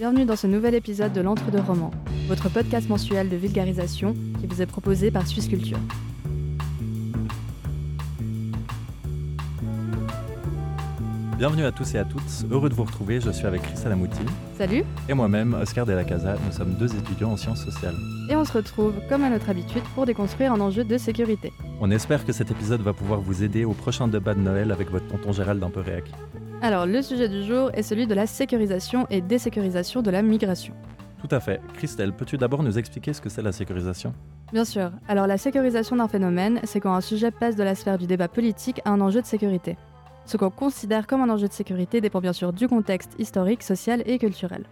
Bienvenue dans ce nouvel épisode de l'Entre-deux Romans, votre podcast mensuel de vulgarisation qui vous est proposé par Suisse Culture. Bienvenue à tous et à toutes, heureux de vous retrouver, je suis avec Christelle Amouti. Salut Et moi-même, Oscar de la Casa, nous sommes deux étudiants en sciences sociales. Et on se retrouve, comme à notre habitude, pour déconstruire un enjeu de sécurité. On espère que cet épisode va pouvoir vous aider au prochain débat de Noël avec votre tonton Gérald un peu réac. Alors, le sujet du jour est celui de la sécurisation et désécurisation de la migration. Tout à fait. Christelle, peux-tu d'abord nous expliquer ce que c'est la sécurisation? Bien sûr. Alors, la sécurisation d'un phénomène, c'est quand un sujet passe de la sphère du débat politique à un enjeu de sécurité. Ce qu'on considère comme un enjeu de sécurité dépend bien sûr du contexte historique, social et culturel.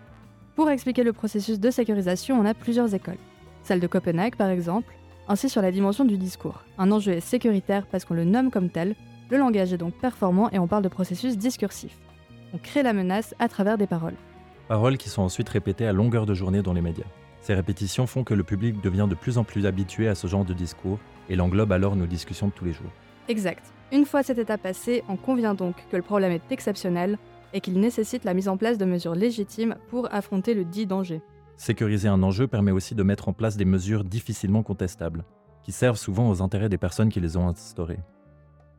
Pour expliquer le processus de sécurisation, on a plusieurs écoles. Celle de Copenhague, par exemple, ainsi sur la dimension du discours. Un enjeu est sécuritaire parce qu'on le nomme comme tel, le langage est donc performant et on parle de processus discursif. On crée la menace à travers des paroles. Paroles qui sont ensuite répétées à longueur de journée dans les médias. Ces répétitions font que le public devient de plus en plus habitué à ce genre de discours et l'englobe alors nos discussions de tous les jours. Exact. Une fois cette étape passée, on convient donc que le problème est exceptionnel et qu'il nécessite la mise en place de mesures légitimes pour affronter le dit danger. Sécuriser un enjeu permet aussi de mettre en place des mesures difficilement contestables, qui servent souvent aux intérêts des personnes qui les ont instaurées.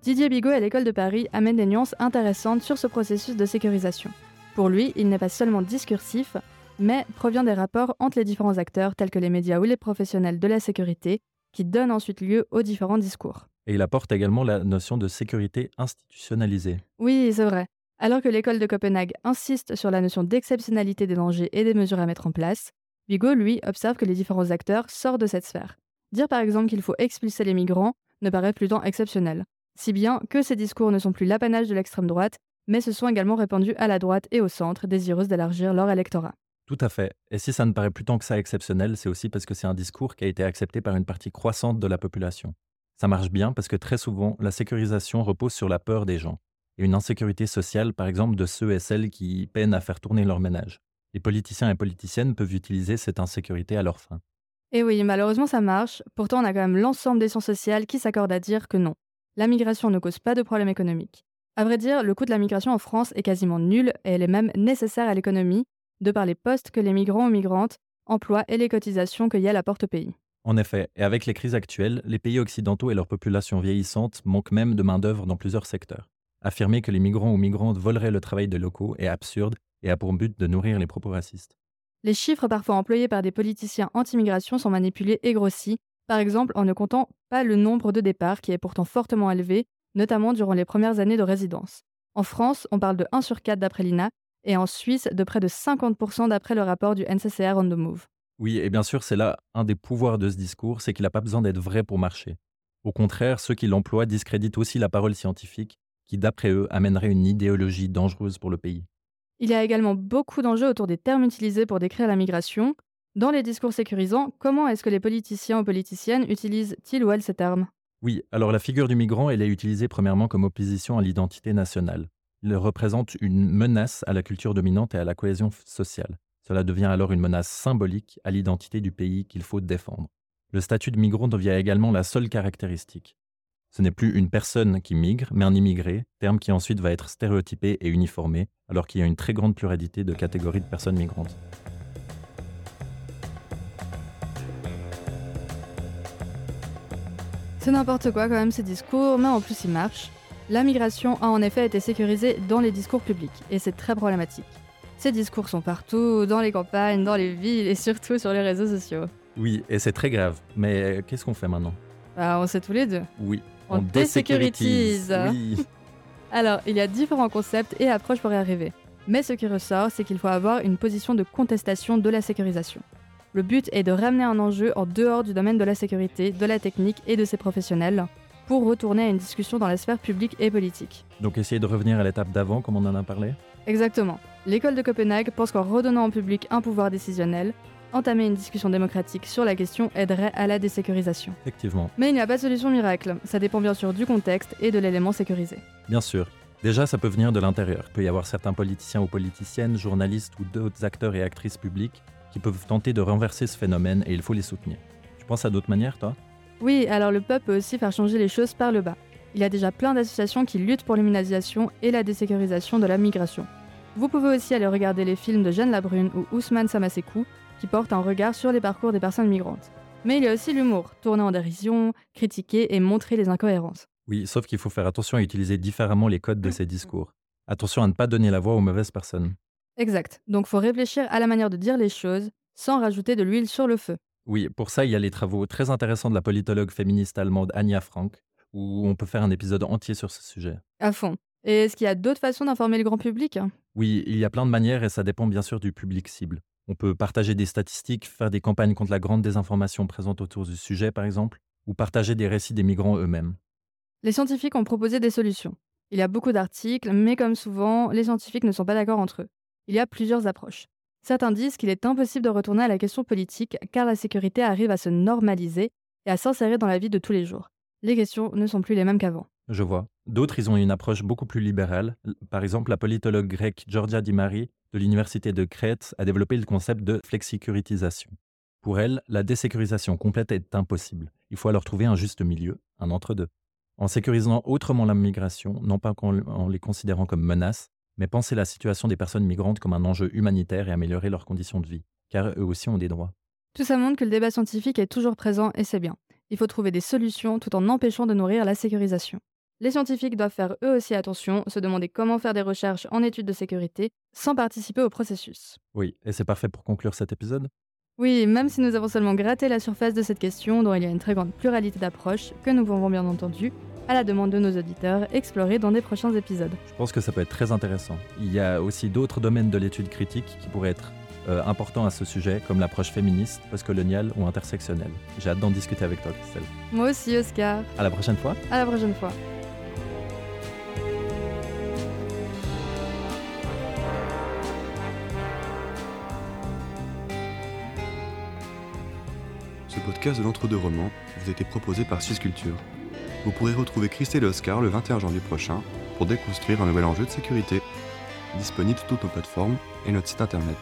Didier Bigot à l'école de Paris amène des nuances intéressantes sur ce processus de sécurisation. Pour lui, il n'est pas seulement discursif, mais provient des rapports entre les différents acteurs tels que les médias ou les professionnels de la sécurité, qui donnent ensuite lieu aux différents discours. Et il apporte également la notion de sécurité institutionnalisée. Oui, c'est vrai. Alors que l'école de Copenhague insiste sur la notion d'exceptionnalité des dangers et des mesures à mettre en place, Bigot, lui, observe que les différents acteurs sortent de cette sphère. Dire par exemple qu'il faut expulser les migrants ne paraît plus tant exceptionnel si bien que ces discours ne sont plus l'apanage de l'extrême droite, mais se sont également répandus à la droite et au centre, désireuses d'élargir leur électorat. Tout à fait. Et si ça ne paraît plus tant que ça exceptionnel, c'est aussi parce que c'est un discours qui a été accepté par une partie croissante de la population. Ça marche bien parce que très souvent, la sécurisation repose sur la peur des gens, et une insécurité sociale, par exemple, de ceux et celles qui peinent à faire tourner leur ménage. Les politiciens et politiciennes peuvent utiliser cette insécurité à leur fin. Et oui, malheureusement ça marche, pourtant on a quand même l'ensemble des sciences sociales qui s'accordent à dire que non la migration ne cause pas de problème économique. À vrai dire, le coût de la migration en France est quasiment nul et elle est même nécessaire à l'économie, de par les postes que les migrants ou migrantes emploient et les cotisations qu'il y a à la porte au pays. En effet, et avec les crises actuelles, les pays occidentaux et leur population vieillissante manquent même de main-d'œuvre dans plusieurs secteurs. Affirmer que les migrants ou migrantes voleraient le travail des locaux est absurde et a pour but de nourrir les propos racistes. Les chiffres parfois employés par des politiciens anti-migration sont manipulés et grossis par exemple en ne comptant pas le nombre de départs qui est pourtant fortement élevé, notamment durant les premières années de résidence. En France, on parle de 1 sur 4 d'après l'INA, et en Suisse de près de 50% d'après le rapport du NCCR on the Move. Oui, et bien sûr, c'est là un des pouvoirs de ce discours, c'est qu'il n'a pas besoin d'être vrai pour marcher. Au contraire, ceux qui l'emploient discréditent aussi la parole scientifique, qui d'après eux amènerait une idéologie dangereuse pour le pays. Il y a également beaucoup d'enjeux autour des termes utilisés pour décrire la migration, dans les discours sécurisants, comment est-ce que les politiciens ou politiciennes utilisent-ils ou elles ces termes? Oui, alors la figure du migrant, elle est utilisée premièrement comme opposition à l'identité nationale. Il représente une menace à la culture dominante et à la cohésion sociale. Cela devient alors une menace symbolique à l'identité du pays qu'il faut défendre. Le statut de migrant devient également la seule caractéristique. Ce n'est plus une personne qui migre, mais un immigré, terme qui ensuite va être stéréotypé et uniformé, alors qu'il y a une très grande pluralité de catégories de personnes migrantes. C'est n'importe quoi quand même ces discours, mais en plus ils marchent. La migration a en effet été sécurisée dans les discours publics, et c'est très problématique. Ces discours sont partout, dans les campagnes, dans les villes et surtout sur les réseaux sociaux. Oui, et c'est très grave. Mais qu'est-ce qu'on fait maintenant? Bah, On sait tous les deux. Oui. On, on désécuritise. Oui. Alors, il y a différents concepts et approches pour y arriver. Mais ce qui ressort, c'est qu'il faut avoir une position de contestation de la sécurisation. Le but est de ramener un enjeu en dehors du domaine de la sécurité, de la technique et de ses professionnels pour retourner à une discussion dans la sphère publique et politique. Donc essayer de revenir à l'étape d'avant, comme on en a parlé? Exactement. L'école de Copenhague pense qu'en redonnant au public un pouvoir décisionnel, entamer une discussion démocratique sur la question aiderait à la désécurisation. Effectivement. Mais il n'y a pas de solution miracle. Ça dépend bien sûr du contexte et de l'élément sécurisé. Bien sûr. Déjà, ça peut venir de l'intérieur. Il peut y avoir certains politiciens ou politiciennes, journalistes ou d'autres acteurs et actrices publiques qui peuvent tenter de renverser ce phénomène et il faut les soutenir. Tu penses à d'autres manières, toi? Oui, alors le peuple peut aussi faire changer les choses par le bas. Il y a déjà plein d'associations qui luttent pour l'immunisation et la désécurisation de la migration. Vous pouvez aussi aller regarder les films de Jeanne Labrune ou Ousmane Samasekou, qui portent un regard sur les parcours des personnes migrantes. Mais il y a aussi l'humour, tourner en dérision, critiquer et montrer les incohérences. Oui, sauf qu'il faut faire attention à utiliser différemment les codes de ces discours. Attention à ne pas donner la voix aux mauvaises personnes. Exact. Donc faut réfléchir à la manière de dire les choses sans rajouter de l'huile sur le feu. Oui, pour ça, il y a les travaux très intéressants de la politologue féministe allemande Anja Frank, où on peut faire un épisode entier sur ce sujet. À fond. Et est-ce qu'il y a d'autres façons d'informer le grand public? Oui, il y a plein de manières et ça dépend bien sûr du public cible. On peut partager des statistiques, faire des campagnes contre la grande désinformation présente autour du sujet, par exemple, ou partager des récits des migrants eux-mêmes. Les scientifiques ont proposé des solutions. Il y a beaucoup d'articles, mais comme souvent, les scientifiques ne sont pas d'accord entre eux. Il y a plusieurs approches. Certains disent qu'il est impossible de retourner à la question politique car la sécurité arrive à se normaliser et à s'insérer dans la vie de tous les jours. Les questions ne sont plus les mêmes qu'avant. Je vois. D'autres, ils ont une approche beaucoup plus libérale. Par exemple, la politologue grecque Georgia Di Mari de l'université de Crète a développé le concept de flexicuritisation. Pour elle, la désécurisation complète est impossible. Il faut alors trouver un juste milieu, un entre-deux. En sécurisant autrement la migration, non pas en les considérant comme menaces, mais penser la situation des personnes migrantes comme un enjeu humanitaire et améliorer leurs conditions de vie, car eux aussi ont des droits. Tout ça montre que le débat scientifique est toujours présent et c'est bien. Il faut trouver des solutions tout en empêchant de nourrir la sécurisation. Les scientifiques doivent faire eux aussi attention, se demander comment faire des recherches en études de sécurité sans participer au processus. Oui, et c'est parfait pour conclure cet épisode Oui, même si nous avons seulement gratté la surface de cette question dont il y a une très grande pluralité d'approches, que nous pouvons bien entendu, à la demande de nos auditeurs, explorer dans des prochains épisodes. Je pense que ça peut être très intéressant. Il y a aussi d'autres domaines de l'étude critique qui pourraient être euh, importants à ce sujet, comme l'approche féministe, postcoloniale ou intersectionnelle. J'ai hâte d'en discuter avec toi, Christelle. Moi aussi, Oscar. À la prochaine fois. À la prochaine fois. Ce podcast de l'entre-deux romans vous a été proposé par Swiss Culture. Vous pourrez retrouver Christelle Oscar le 21 janvier prochain pour déconstruire un nouvel enjeu de sécurité. Disponible sur toutes nos plateformes et notre site internet.